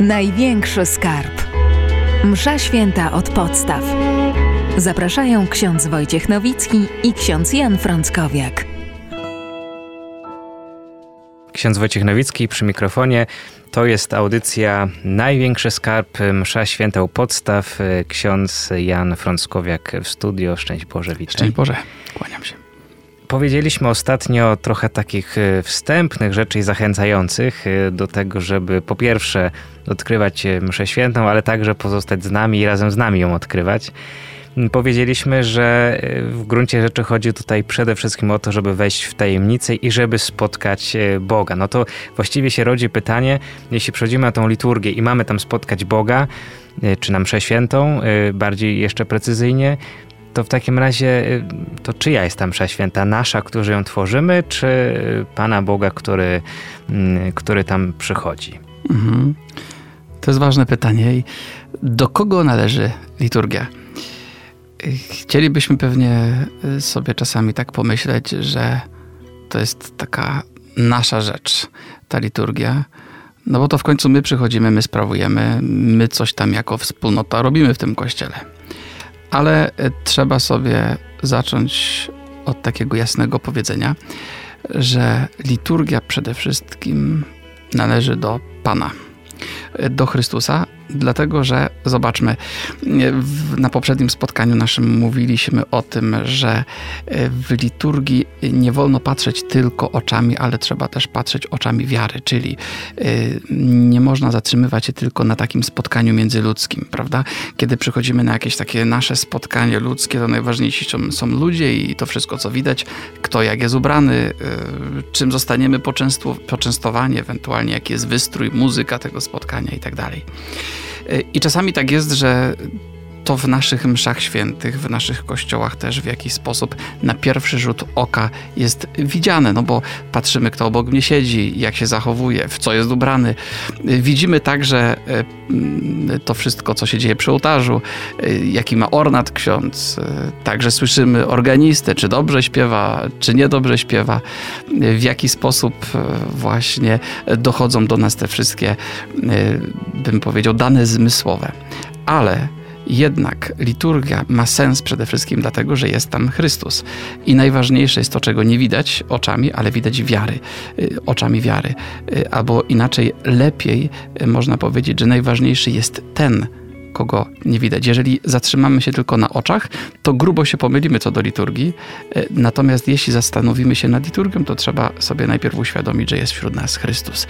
Największy skarb. Msza święta od podstaw. Zapraszają ksiądz Wojciech Nowicki i ksiądz Jan Frąckowiak. Ksiądz Wojciech Nowicki przy mikrofonie. To jest audycja Największy Skarb Msza Święta u Podstaw. Ksiądz Jan Frąckowiak w studio. Szczęść Boże, witaj. Szczęść Boże, kłaniam się. Powiedzieliśmy ostatnio trochę takich e, wstępnych rzeczy i zachęcających e, do tego, żeby po pierwsze odkrywać e, mszę świętą, ale także pozostać z nami i razem z nami ją odkrywać. Powiedzieliśmy, że w gruncie rzeczy chodzi tutaj przede wszystkim o to, żeby wejść w tajemnicę i żeby spotkać Boga. No to właściwie się rodzi pytanie, jeśli przechodzimy na tą liturgię i mamy tam spotkać Boga, czy na mszę świętą, bardziej jeszcze precyzyjnie, to w takim razie y, to czyja jest ta msza święta? Nasza, którzy ją tworzymy, czy Pana Boga, który, mm, który tam przychodzi? Mhm. To jest ważne pytanie. Do kogo należy liturgia? Chcielibyśmy pewnie sobie czasami tak pomyśleć, że to jest taka nasza rzecz, ta liturgia. No bo to w końcu my przychodzimy, my sprawujemy, my coś tam jako wspólnota robimy w tym kościele. Ale e, trzeba sobie zacząć od takiego jasnego powiedzenia, że liturgia przede wszystkim należy do Pana, e, do Chrystusa, Dlatego, że zobaczmy, na poprzednim spotkaniu naszym mówiliśmy o tym, że e, w liturgii nie wolno patrzeć tylko oczami, ale trzeba też patrzeć oczami wiary, czyli e, nie można zatrzymywać się tylko na takim spotkaniu międzyludzkim, prawda? Kiedy przychodzimy na jakieś takie nasze spotkanie ludzkie, to najważniejsi są, ludzie i to wszystko, co widać, kto jak jest ubrany, e, czym zostaniemy poczęstowani, ewentualnie jaki jest wystrój, muzyka tego spotkania i tak dalej. I czasami tak jest, że to w naszych mszach świętych, w naszych kościołach też w jakiś sposób na pierwszy rzut oka jest widziane, no bo patrzymy, kto obok mnie siedzi, jak się zachowuje, w co jest ubrany. Widzimy także e, to wszystko, co się dzieje przy ołtarzu, e, jaki ma ornat ksiądz. E, także słyszymy organistę, czy dobrze śpiewa, czy niedobrze śpiewa, w jaki sposób właśnie dochodzą do nas te wszystkie, bym powiedział, dane zmysłowe. Ale jednak liturgia ma sens przede wszystkim dlatego, że jest tam Chrystus. I najważniejsze jest to, czego nie widać oczami, ale widać wiary, y, oczami wiary. Y, albo inaczej, lepiej y, można powiedzieć, że najważniejszy jest ten, kogo nie widać. Jeżeli zatrzymamy się tylko na oczach, to grubo się pomylimy co do liturgii. Natomiast jeśli zastanowimy się nad liturgią, to trzeba sobie najpierw uświadomić, że jest wśród nas Chrystus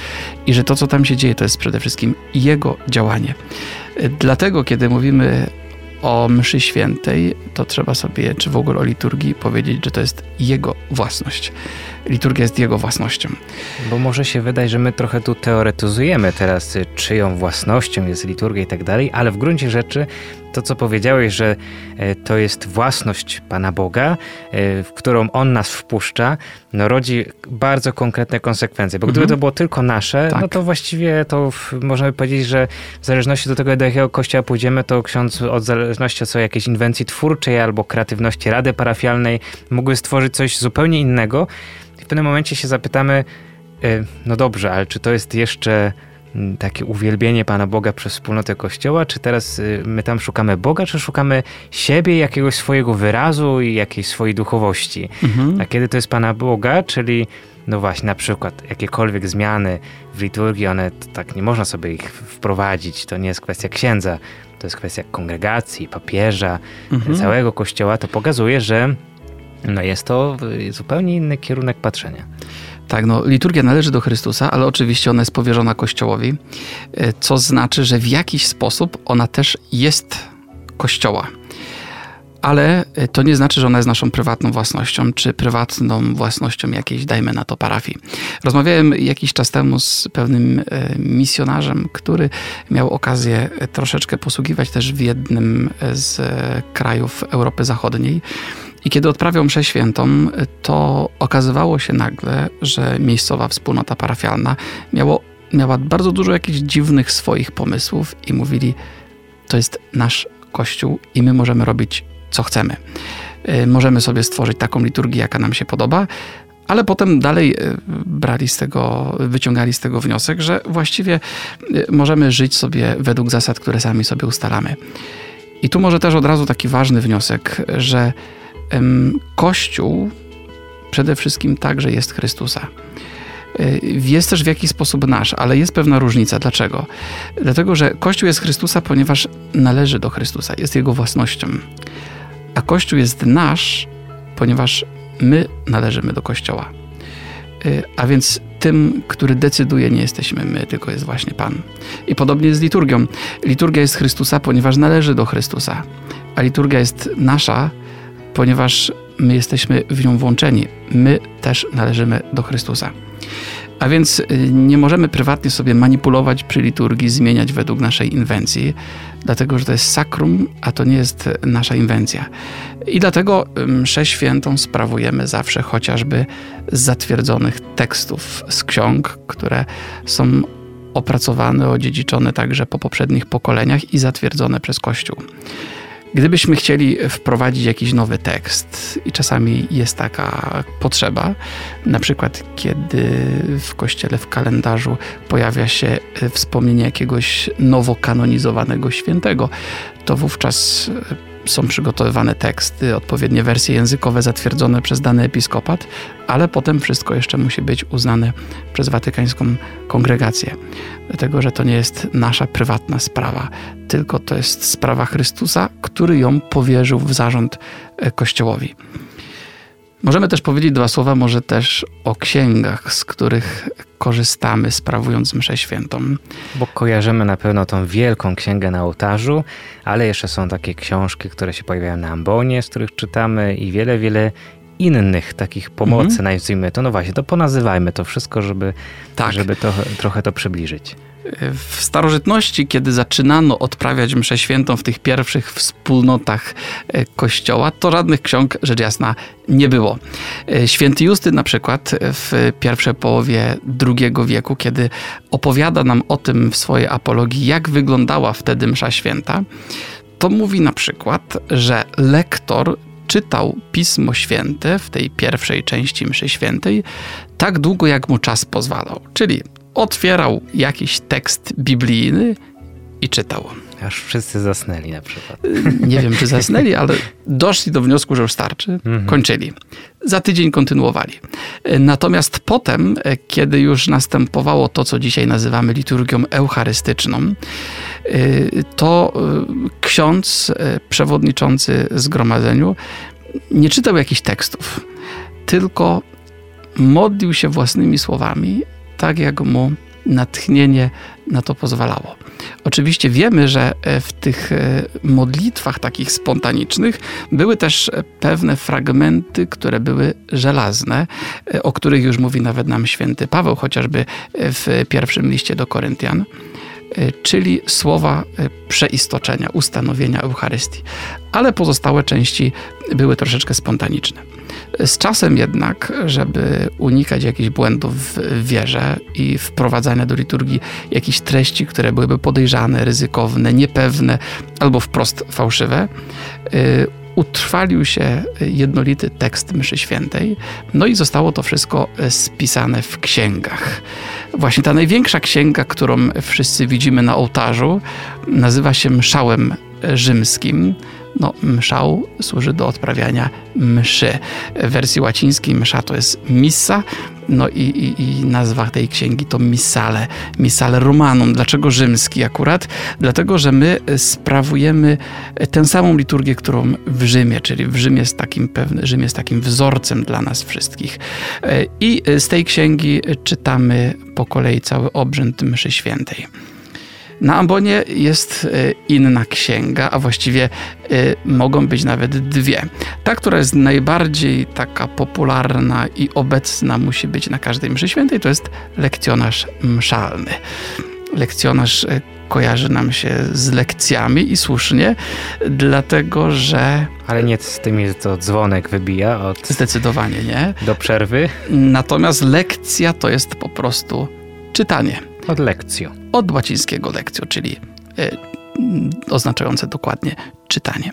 i że to, co tam się dzieje, to jest przede wszystkim Jego działanie. Dlatego, kiedy mówimy o mszy świętej, to trzeba sobie, czy w ogóle o liturgii, powiedzieć, że to jest jego własność. Liturgia jest jego własnością. Bo może się wydać, że my trochę tu teoretyzujemy teraz, czyją własnością jest liturgia i tak dalej, ale w gruncie rzeczy to, co powiedziałeś, że e, to jest własność Pana Boga, e, w którą On nas wpuszcza, no rodzi bardzo konkretne konsekwencje. Bo gdyby mhm. to było tylko nasze, no tak. no to właściwie to możemy powiedzieć, że w zależności do tego, do jakiego kościoła pójdziemy, to ksiądz od zależności od jakiejś inwencji twórczej albo kreatywności rady parafialnej mógłby stworzyć coś zupełnie innego. I w pewnym momencie się zapytamy, e, no dobrze, ale czy to jest jeszcze takie uwielbienie Pana Boga przez wspólnotę Kościoła, czy teraz y, my tam szukamy Boga, czy szukamy siebie, jakiegoś swojego wyrazu i jakiejś swojej duchowości? Mhm. A kiedy to jest Pana Boga, czyli no właśnie, na przykład jakiekolwiek zmiany w liturgii, one tak nie można sobie ich wprowadzić. To nie jest kwestia księdza, to jest kwestia kongregacji, papieża, mhm. całego kościoła. To pokazuje, że no jest to zupełnie inny kierunek patrzenia. Tak, no, liturgia należy do Chrystusa, ale oczywiście ona jest powierzona Kościołowi, e, co znaczy, że w jakiś sposób ona też jest Kościoła. Ale e, to nie znaczy, że ona jest naszą prywatną własnością, czy prywatną własnością jakiejś, dajmy na to, parafii. Rozmawiałem jakiś czas temu z pewnym e, misjonarzem, który miał okazję troszeczkę posługiwać też w jednym z krajów Europy Zachodniej. I kiedy odprawiał mszę świętą, to okazywało się nagle, że miejscowa wspólnota parafialna miało, miała bardzo dużo jakichś dziwnych swoich pomysłów i mówili, to jest nasz kościół i my możemy robić co chcemy. Y, możemy sobie stworzyć taką liturgię, jaka nam się podoba, ale potem dalej brali z tego, wyciągali z tego wniosek, że właściwie możemy żyć sobie według zasad, które sami sobie ustalamy. I tu może też od razu taki ważny wniosek, że Kościół przede wszystkim także jest Chrystusa. Y, jest też w jakiś sposób nasz, ale jest pewna różnica. Dlaczego? Dlatego, że Kościół jest Chrystusa, ponieważ należy do Chrystusa, jest Jego własnością. A Kościół jest nasz, ponieważ my należymy do Kościoła. Y, a więc tym, który decyduje, nie jesteśmy my, tylko jest właśnie Pan. I podobnie jest z liturgią. Liturgia jest Chrystusa, ponieważ należy do Chrystusa. A liturgia jest nasza, ponieważ my jesteśmy w nią włączeni. My też należymy do Chrystusa. A więc y, nie możemy prywatnie sobie manipulować przy liturgii, zmieniać według naszej inwencji, dlatego że to jest sakrum, a to nie jest nasza inwencja. I dlatego mszę świętą sprawujemy zawsze chociażby z zatwierdzonych tekstów z ksiąg, które są opracowane, odziedziczone także po poprzednich pokoleniach i zatwierdzone przez Kościół. Gdybyśmy chcieli wprowadzić jakiś nowy tekst, i czasami jest taka potrzeba, na przykład kiedy w kościele w kalendarzu pojawia się wspomnienie jakiegoś nowo kanonizowanego świętego, to wówczas są przygotowywane teksty, odpowiednie wersje językowe zatwierdzone przez dany episkopat, ale potem wszystko jeszcze musi być uznane przez watykańską kongregację. Dlatego, że to nie jest nasza prywatna sprawa, tylko to jest sprawa Chrystusa, który ją powierzył w zarząd e, Kościołowi. Możemy też powiedzieć dwa słowa może też o księgach, z których korzystamy sprawując mszę świętą. Bo kojarzymy na pewno tą wielką księgę na ołtarzu, ale jeszcze są takie książki, które się pojawiają na ambonie, z których czytamy i wiele, wiele innych takich pomocy, mhm. nazwijmy to. No właśnie, to ponazywajmy to wszystko, żeby, tak. żeby to, trochę to przybliżyć. W starożytności, kiedy zaczynano odprawiać mszę świętą w tych pierwszych wspólnotach e, kościoła, to żadnych ksiąg, rzecz jasna, nie było. E, święty Justyn na przykład w pierwszej połowie II wieku, kiedy opowiada nam o tym w swojej apologii, jak wyglądała wtedy msza święta, to mówi na przykład, że lektor czytał Pismo Święte w tej pierwszej części mszy świętej tak długo, jak mu czas pozwalał. Czyli otwierał jakiś tekst biblijny i czytał. Aż wszyscy zasnęli na przykład. Nie wiem, czy zasnęli, ale doszli do wniosku, że już starczy, mhm. kończyli. Za tydzień kontynuowali. Natomiast potem, kiedy już następowało to, co dzisiaj nazywamy liturgią eucharystyczną, to ksiądz przewodniczący zgromadzeniu nie czytał jakichś tekstów, tylko modlił się własnymi słowami tak, jak mu natchnienie na to pozwalało. Oczywiście wiemy, że e, w tych e, modlitwach takich spontanicznych były też pewne fragmenty, które były żelazne, e, o których już mówi nawet nam święty Paweł, chociażby w pierwszym liście do Koryntian czyli słowa przeistoczenia, ustanowienia Eucharystii. Ale pozostałe części były troszeczkę spontaniczne. Z czasem jednak, żeby unikać jakichś błędów w wierze i wprowadzania do liturgii jakichś treści, które byłyby podejrzane, ryzykowne, niepewne albo wprost fałszywe, y, utrwalił się jednolity tekst mszy świętej, no i zostało to wszystko spisane w księgach. Właśnie ta największa księga, którą wszyscy widzimy na ołtarzu, nazywa się Mszałem Rzymskim. No, mszał służy do odprawiania mszy. W wersji łacińskiej msza to jest missa, no i, i, i nazwa tej księgi to Missale, Missale Romanum. Dlaczego rzymski akurat? Dlatego, że my sprawujemy tę samą liturgię, którą w Rzymie, czyli w Rzymie jest takim pewny, Rzym jest takim wzorcem dla nas wszystkich. I z tej księgi czytamy po kolei cały obrzęd mszy świętej. Na Ambonie jest e, inna księga, a właściwie e, mogą być nawet dwie. Ta, która jest najbardziej taka popularna i obecna musi być na każdej mszy świętej, to jest lekcjonarz mszalny. Lekcjonarz e, kojarzy nam się z lekcjami i słusznie, dlatego że. Ale nie z tym jest to dzwonek wybija od. Zdecydowanie nie. Do przerwy. Natomiast lekcja to jest po prostu czytanie. Od lekcjo. Od łacińskiego lekcjo, czyli e, oznaczające dokładnie czytanie.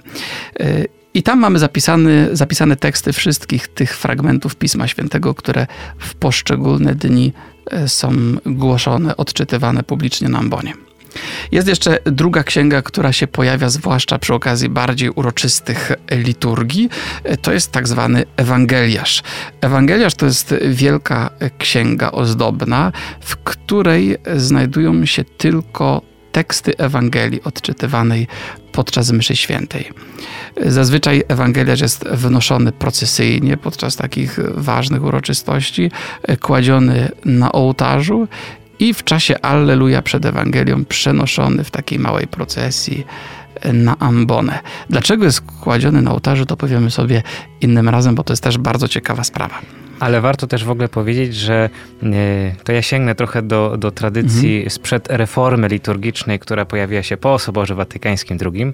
I tam mamy zapisane, zapisane teksty wszystkich tych fragmentów Pisma Świętego, które w poszczególne dni są głoszone, odczytywane publicznie na ambonie. Jest jeszcze druga księga, która się pojawia zwłaszcza przy okazji bardziej uroczystych liturgii. To jest tak zwany Ewangeliarz. Ewangeliarz to jest wielka księga ozdobna, w której znajdują się tylko teksty Ewangelii odczytywanej podczas mszy świętej. Zazwyczaj Ewangeliarz jest wnoszony procesyjnie podczas takich ważnych uroczystości, kładziony na ołtarzu i w czasie Alleluja przed Ewangelią przenoszony w takiej małej procesji na ambonę. Dlaczego jest kładziony na ołtarzu, to powiemy sobie innym razem, bo to jest też bardzo ciekawa sprawa. Ale warto też w ogóle powiedzieć, że e, to ja sięgnę trochę do, do tradycji mhm. sprzed reformy liturgicznej, która pojawiła się po Soborze Watykańskim II,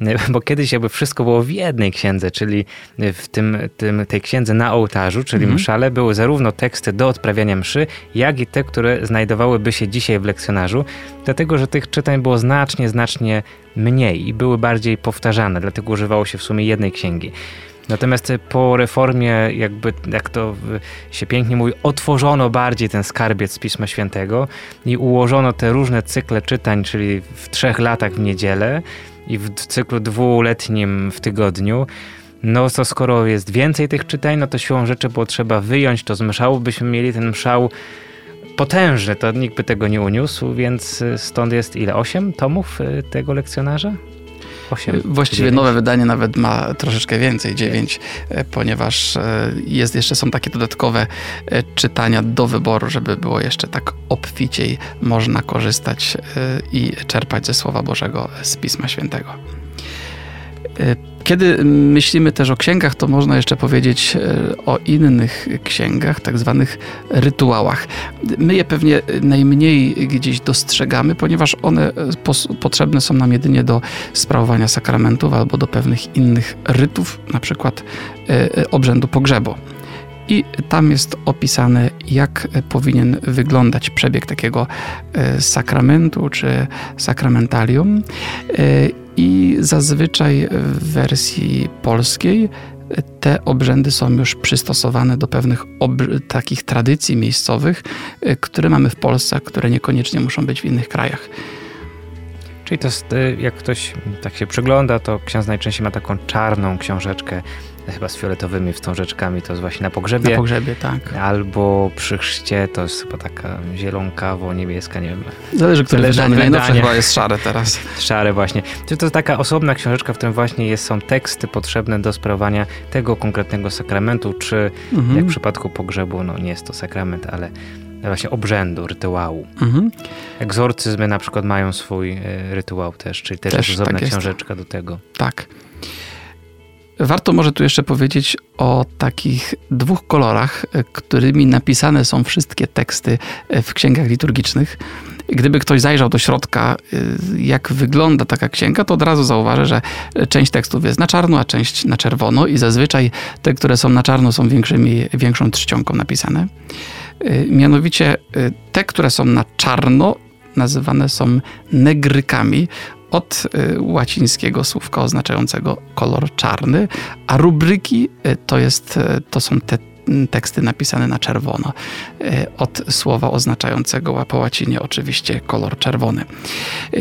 e, bo kiedyś jakby wszystko było w jednej księdze, czyli w tym, tym, tej księdze na ołtarzu, czyli mhm. mszale, były zarówno teksty do odprawiania mszy, jak i te, które znajdowałyby się dzisiaj w lekcjonarzu, dlatego że tych czytań było znacznie, znacznie mniej i były bardziej powtarzane, dlatego używało się w sumie jednej księgi. Natomiast po reformie, jakby, jak to się pięknie mówi, otworzono bardziej ten skarbiec Pisma Świętego i ułożono te różne cykle czytań, czyli w trzech latach w niedzielę i w cyklu dwuletnim w tygodniu. No to skoro jest więcej tych czytań, no to siłą rzeczy było trzeba wyjąć to z mszału, byśmy mieli ten mszał potężny, to nikt by tego nie uniósł, więc stąd jest ile? Osiem tomów y, tego lekcjonarza? 8. Właściwie 9. nowe wydanie nawet ma troszeczkę więcej, 9, e, ponieważ e, jest jeszcze są takie dodatkowe czytania do wyboru, żeby było jeszcze tak obficiej można korzystać i czerpać ze Słowa Bożego z Pisma Świętego. Kiedy myślimy też o księgach, to można jeszcze powiedzieć e, o innych księgach, tak zwanych rytuałach. My je pewnie najmniej gdzieś dostrzegamy, ponieważ one e, potrzebne są nam jedynie do sprawowania sakramentów albo do pewnych innych rytów, na przykład e, obrzędu pogrzebu. I tam jest opisane, jak powinien wyglądać przebieg takiego sakramentu czy sakramentalium i zazwyczaj w wersji polskiej te obrzędy są już przystosowane do pewnych takich tradycji miejscowych, y, które mamy w Polsce, które niekoniecznie muszą być w innych krajach. Czyli to jest, y, jak ktoś tak się przygląda, to ksiądz najczęściej ma taką czarną książeczkę chyba z fioletowymi wstążeczkami, to jest właśnie na pogrzebie. Na pogrzebie, tak. Albo przy chrzcie to jest chyba taka zielonkawo, niebieska, nie wiem. Zależy, które wydanie. Najnowsze chyba jest szare teraz. Szare właśnie. Czyli to jest taka osobna książeczka, w którym właśnie jest, są teksty potrzebne do sprawowania tego konkretnego sakramentu, czy mhm. jak w przypadku pogrzebu, no nie jest to sakrament, ale właśnie obrzędu, rytuału. Mhm. Egzorcyzmy na przykład mają swój y, rytuał też, czyli też, też jest osobna tak książeczka do tego. Tak. Warto może tu jeszcze powiedzieć o takich dwóch kolorach, e, którymi napisane są wszystkie teksty e, w księgach liturgicznych. Gdyby ktoś zajrzał do środka, e, jak wygląda taka księga, to od razu zauważy, że część tekstów jest na czarno, a część na czerwono i zazwyczaj te, które są na czarno są większymi, większą czcionką napisane. Mianowicie te, które są na czarno, nazywane są negrykami od y, łacińskiego słówka oznaczającego kolor czarny, a rubryki y, to, jest, y, to są te teksty napisane na czerwono, od słowa oznaczającego po łacinie oczywiście kolor czerwony.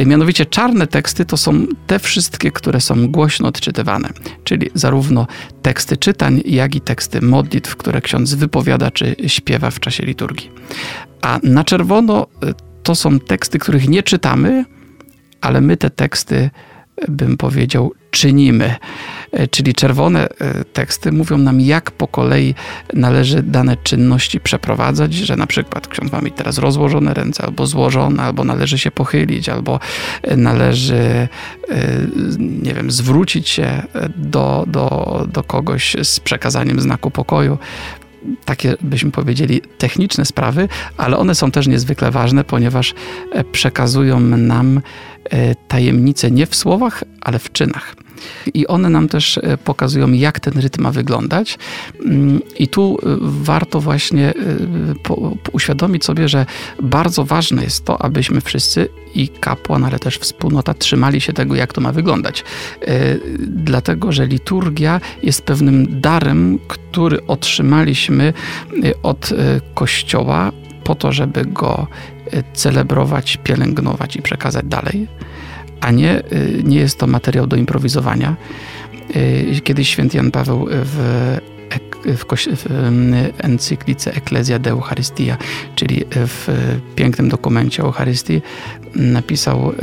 Mianowicie czarne teksty to są te wszystkie, które są głośno odczytywane, czyli zarówno teksty czytań, jak i teksty modlitw, które ksiądz wypowiada czy śpiewa w czasie liturgii. A na czerwono to są teksty, których nie czytamy, ale my te teksty, bym powiedział, czynimy. E, czyli czerwone e, teksty mówią nam, jak po kolei należy dane czynności przeprowadzać, że na przykład ksiądz ma mieć teraz rozłożone ręce, albo złożone, albo należy się pochylić, albo e, należy, nie wiem, zwrócić się do, do, do kogoś z przekazaniem znaku pokoju takie, byśmy powiedzieli, techniczne sprawy, ale one są też niezwykle ważne, ponieważ przekazują nam tajemnice nie w słowach, ale w czynach. I one nam też e, pokazują, jak ten rytm ma wyglądać. Mm, I tu e, warto właśnie uświadomić sobie, że bardzo ważne jest to, abyśmy wszyscy i kapłan, ale też wspólnota trzymali się tego, jak to ma wyglądać. Dlatego, że liturgia jest pewnym darem, który otrzymaliśmy od Kościoła po to, żeby go celebrować, pielęgnować i przekazać dalej a nie, y, nie jest to materiał do improwizowania. Y, kiedyś święty Jan Paweł w, w, w encyklice Ecclesia de Eucharistia, czyli w pięknym dokumencie Eucharystii, napisał y,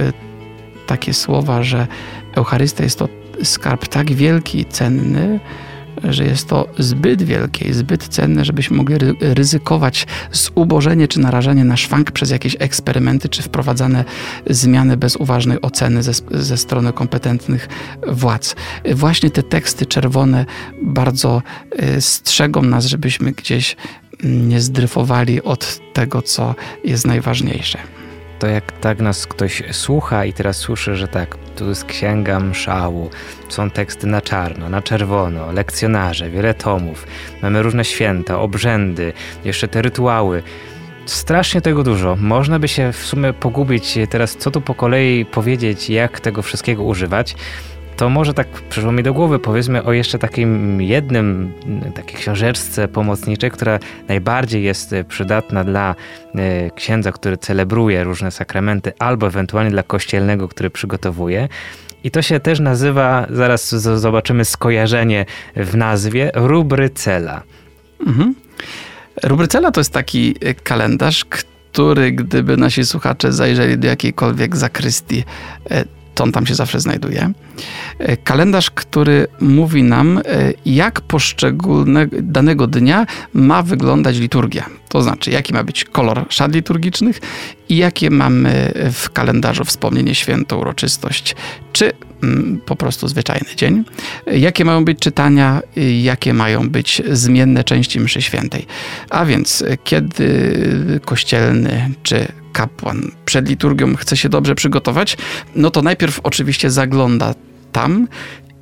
takie słowa, że Eucharystia jest to skarb tak wielki i cenny, że jest to zbyt wielkie i zbyt cenne, żebyśmy mogli ryzykować zubożenie czy narażenie na szwank przez jakieś eksperymenty czy wprowadzane zmiany bez uważnej oceny ze, ze strony kompetentnych władz. Właśnie te teksty czerwone bardzo y, strzegą nas, żebyśmy gdzieś mm, nie zdryfowali od tego, co jest najważniejsze to jak tak nas ktoś słucha i teraz słyszy, że tak, tu jest księga mszału, są teksty na czarno, na czerwono, lekcjonarze, wiele tomów, mamy różne święta, obrzędy, jeszcze te rytuały. Strasznie tego dużo. Można by się w sumie pogubić teraz, co tu po kolei powiedzieć, jak tego wszystkiego używać to może tak przyszło mi do głowy, powiedzmy o jeszcze takim jednym, takiej książeczce pomocniczej, która najbardziej jest przydatna dla e, księdza, który celebruje różne sakramenty, albo ewentualnie dla kościelnego, który przygotowuje. I to się też nazywa, zaraz zobaczymy skojarzenie w nazwie, rubrycela. Mhm. Rubrycela to jest taki kalendarz, który gdyby nasi słuchacze zajrzeli do jakiejkolwiek zakrystii, e, to on tam się zawsze znajduje. E, kalendarz, który mówi nam, e, jak poszczególnego danego dnia ma wyglądać liturgia. To znaczy, jaki ma być kolor szat liturgicznych i jakie mamy w kalendarzu wspomnienie święto, uroczystość, czy mm, po prostu zwyczajny dzień. Jakie mają być czytania, jakie mają być zmienne części mszy świętej. A więc, kiedy kościelny czy kapłan przed liturgią chce się dobrze przygotować, no to najpierw oczywiście zagląda tam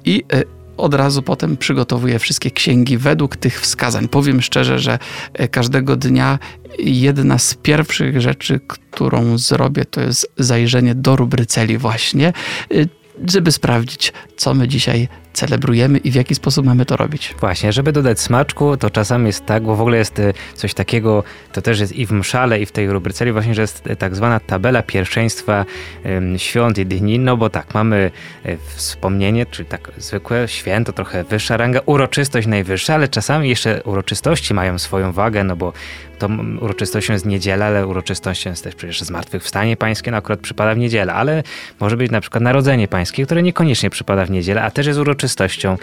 i e, od razu potem przygotowuje wszystkie księgi według tych wskazań. Powiem szczerze, że e, każdego dnia jedna z pierwszych rzeczy, którą zrobię, to jest zajrzenie do rubryceli właśnie, e, żeby sprawdzić, co my dzisiaj celebrujemy i w jaki sposób mamy to robić. Właśnie, żeby dodać smaczku, to czasami jest tak, bo w ogóle jest y, coś takiego, to też jest i w mszale, i w tej rubryceli właśnie, że jest y, tak zwana tabela pierwszeństwa świąt i dni, no bo tak, mamy y, wspomnienie, czyli tak zwykłe święto, trochę wyższa ranga, uroczystość najwyższa, ale czasami jeszcze uroczystości mają swoją wagę, no bo to uroczystością jest niedziela, ale uroczystością jest też przecież zmartwychwstanie pańskie, no akurat przypada w niedzielę, ale może być na przykład narodzenie pańskie, które niekoniecznie przypada w niedzielę, a też jest uroczystością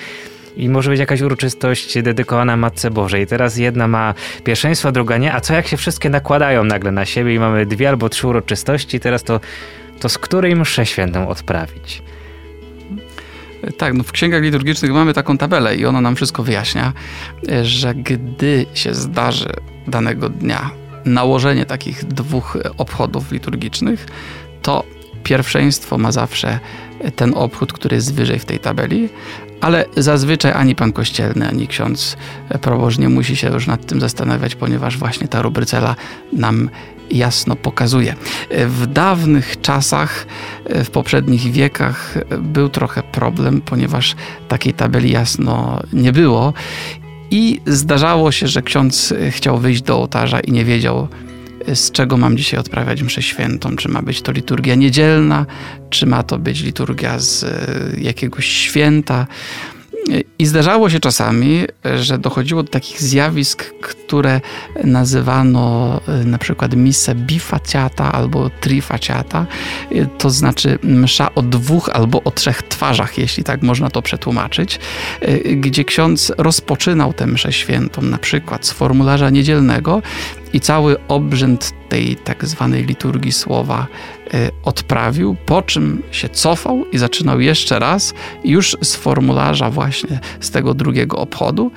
i może być jakaś uroczystość dedykowana Matce Bożej. Teraz jedna ma pierwszeństwo, druga nie, a co jak się wszystkie nakładają nagle na siebie i mamy dwie albo trzy uroczystości, teraz to, to z której mszę świętą odprawić? Tak, no w księgach liturgicznych mamy taką tabelę i ona nam wszystko wyjaśnia, że gdy się zdarzy danego dnia nałożenie takich dwóch obchodów liturgicznych, to pierwszeństwo ma zawsze ten obchód, który jest wyżej w tej tabeli, ale zazwyczaj ani pan kościelny, ani ksiądz proboszcz nie musi się już nad tym zastanawiać, ponieważ właśnie ta rubrycela nam jasno pokazuje. W dawnych czasach, w poprzednich wiekach był trochę problem, ponieważ takiej tabeli jasno nie było i zdarzało się, że ksiądz chciał wyjść do ołtarza i nie wiedział, z czego mam dzisiaj odprawiać mszę świętą. Czy ma być to liturgia niedzielna, czy ma to być liturgia z e, jakiegoś święta. I zdarzało się czasami, że dochodziło do takich zjawisk, które nazywano e, na przykład misę bifaciata albo trifaciata, e, to znaczy msza o dwóch albo o trzech twarzach, jeśli tak można to przetłumaczyć, e, gdzie ksiądz rozpoczynał tę mszę świętą na przykład z formularza niedzielnego i cały obrzęd tej tak zwanej liturgii słowa odprawił, po czym się cofał i zaczynał jeszcze raz już z formularza właśnie z tego drugiego obchodu,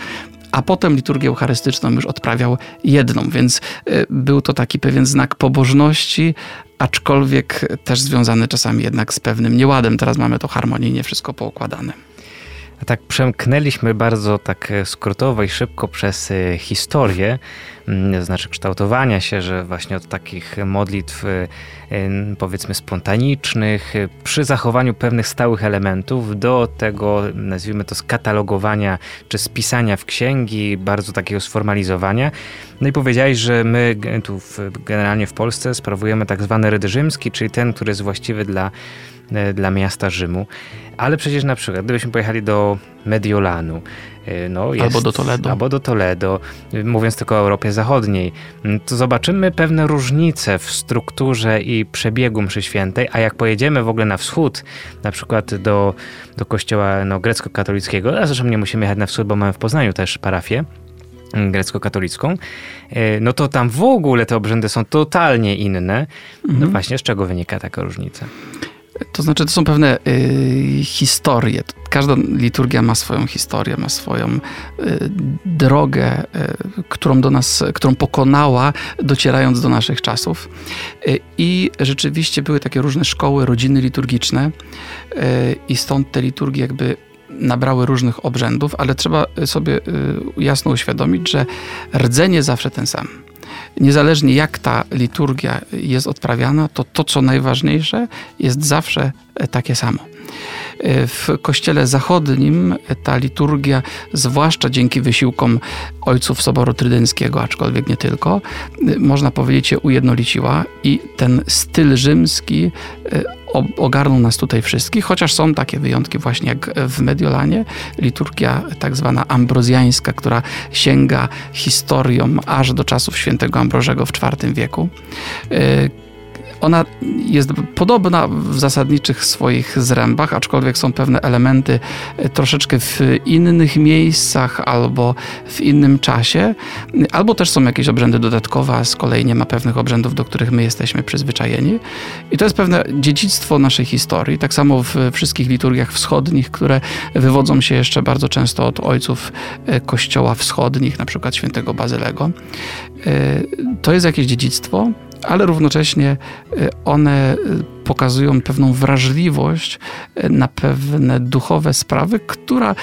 a potem liturgię eucharystyczną już odprawiał jedną, więc y, był to taki pewien znak pobożności, aczkolwiek też związany czasami jednak z pewnym nieładem. Teraz mamy to harmonijnie wszystko poukładane. Tak przemknęliśmy bardzo tak e, skrótowo i szybko przez e, historię, mm, znaczy kształtowania się, że właśnie od takich modlitw e, powiedzmy spontanicznych, przy zachowaniu pewnych stałych elementów do tego, nazwijmy to skatalogowania czy spisania w księgi, bardzo takiego sformalizowania. No i powiedziałeś, że my tu w, generalnie w Polsce sprawujemy tak zwany ryd rzymski, czyli ten, który jest właściwy dla dla miasta Rzymu. Ale przecież na przykład, gdybyśmy pojechali do Mediolanu, e, no jest, albo do Toledo. Albo do Toledo, mówiąc tylko o Europie Zachodniej, to zobaczymy pewne różnice w strukturze i przebiegu mszy świętej, a jak pojedziemy w ogóle na wschód, na przykład do, do kościoła no, grecko-katolickiego, a zresztą nie musimy jechać na wschód, bo mamy w Poznaniu też parafię, grecko-katolicką, e, no to tam w ogóle te obrzędy są totalnie inne. No mhm. właśnie z czego wynika taka różnica? To znaczy, to są pewne y, historie. Każda liturgia ma swoją historię, ma swoją y, drogę, y, którą do nas, którą pokonała, docierając do naszych czasów. Y, I rzeczywiście były takie różne szkoły, rodziny liturgiczne, y, i stąd te liturgie jakby nabrały różnych obrzędów, ale trzeba sobie y, jasno uświadomić, że rdzenie zawsze ten sam niezależnie jak ta liturgia jest odprawiana, to to, co najważniejsze, jest zawsze takie samo. W kościele zachodnim ta liturgia, zwłaszcza dzięki wysiłkom ojców Soboru Trydenckiego, aczkolwiek nie tylko, można powiedzieć się ujednoliciła i ten styl rzymski ogarnął nas tutaj wszystkich, chociaż są takie wyjątki właśnie jak w Mediolanie, liturgia tak zwana ambrozjańska, która sięga historią aż do czasów świętego Ambrożego w IV wieku ona jest podobna w zasadniczych swoich zrębach, aczkolwiek są pewne elementy e, troszeczkę w innych miejscach albo w innym czasie, albo też są jakieś obrzędy dodatkowe, a z kolei nie ma pewnych obrzędów, do których my jesteśmy przyzwyczajeni. I to jest pewne dziedzictwo naszej historii, tak samo w wszystkich liturgiach wschodnich, które wywodzą się jeszcze bardzo często od ojców e, kościoła wschodnich, na przykład świętego Bazylego. E, to jest jakieś dziedzictwo, ale równocześnie y, one y, pokazują pewną wrażliwość y, na pewne duchowe sprawy, która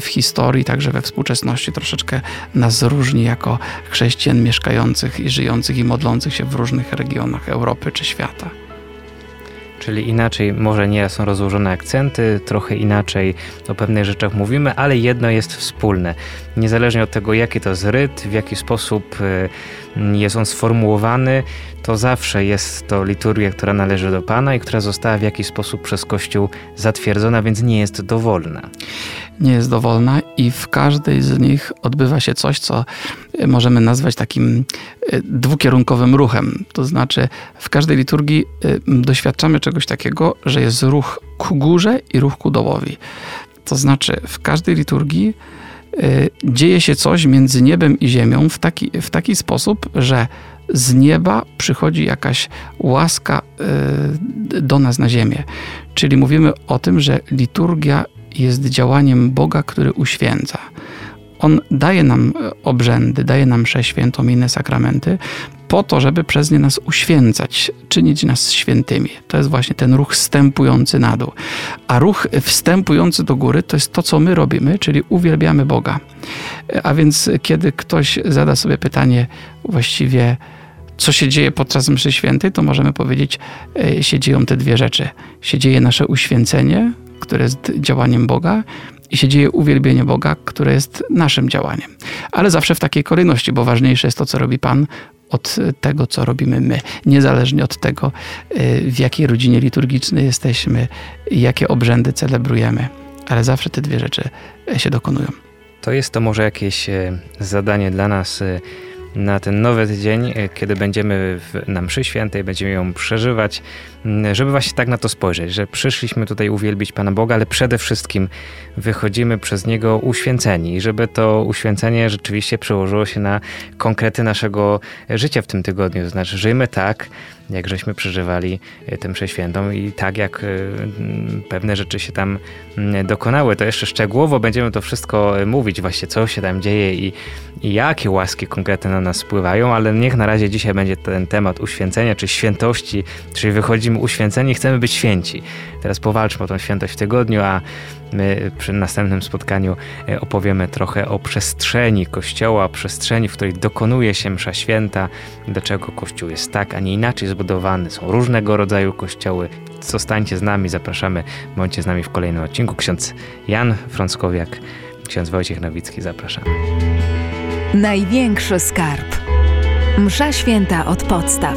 w historii, także we współczesności troszeczkę nas różni jako chrześcijan mieszkających i żyjących i modlących się w różnych regionach Europy czy świata. Czyli inaczej, może nie są rozłożone akcenty, trochę inaczej o pewnych rzeczach mówimy, ale jedno jest wspólne. Niezależnie od tego, jaki to jest ryt, w jaki sposób jest on sformułowany, to zawsze jest to liturgia, która należy do Pana i która została w jakiś sposób przez Kościół zatwierdzona, więc nie jest dowolna. Nie jest dowolna i w każdej z nich odbywa się coś, co możemy nazwać takim e, dwukierunkowym ruchem. To znaczy, w każdej liturgii e, doświadczamy czegoś takiego, że jest ruch ku górze i ruch ku dołowi. To znaczy, w każdej liturgii e, dzieje się coś między niebem i ziemią w taki, w taki sposób, że z nieba przychodzi jakaś łaska do nas na ziemię. Czyli mówimy o tym, że liturgia jest działaniem Boga, który uświęca. On daje nam e, obrzędy, daje nam mszę świętą, inne sakramenty, po to, żeby przez nie nas uświęcać, czynić nas świętymi. To jest właśnie ten ruch wstępujący na dół. A ruch wstępujący do góry to jest to, co my robimy, czyli uwielbiamy Boga. E, a więc kiedy ktoś zada sobie pytanie właściwie, co się dzieje podczas mszy świętej, to możemy powiedzieć, e, się dzieją te dwie rzeczy. Się dzieje nasze uświęcenie, które jest działaniem Boga i się dzieje uwielbienie Boga, które jest naszym działaniem. Ale zawsze w takiej kolejności, bo ważniejsze jest to, co robi Pan, od tego, co robimy my, niezależnie od tego, e, w jakiej rodzinie liturgicznej jesteśmy, jakie obrzędy celebrujemy, ale zawsze te dwie rzeczy się dokonują. To jest to może jakieś zadanie dla nas na ten nowy tydzień, e, kiedy będziemy w, na mszy świętej, będziemy ją przeżywać, żeby właśnie tak na to spojrzeć, że przyszliśmy tutaj uwielbić Pana Boga, ale przede wszystkim wychodzimy przez Niego uświęceni i żeby to uświęcenie rzeczywiście przełożyło się na konkrety naszego życia w tym tygodniu. To znaczy żyjmy tak, jak żeśmy przeżywali tę mszę świętą i tak jak pewne rzeczy się tam dokonały. To jeszcze szczegółowo będziemy to wszystko mówić, właśnie co się tam dzieje i, i jakie łaski konkretne na nas spływają, ale niech na razie dzisiaj będzie ten temat uświęcenia czy świętości, czyli wychodzimy uświęceni, chcemy być święci. Teraz powalczmy o tą świętość w tygodniu, a my przy następnym spotkaniu e, opowiemy trochę o przestrzeni Kościoła, przestrzeni, w której dokonuje się msza święta, dlaczego Kościół jest tak, a nie inaczej zbudowany. Są różnego rodzaju kościoły. Zostańcie z nami, zapraszamy, bądźcie z nami w kolejnym odcinku. Ksiądz Jan Frąckowiak, ksiądz Wojciech Nowicki, zapraszamy. Największy skarb. Msza święta od podstaw.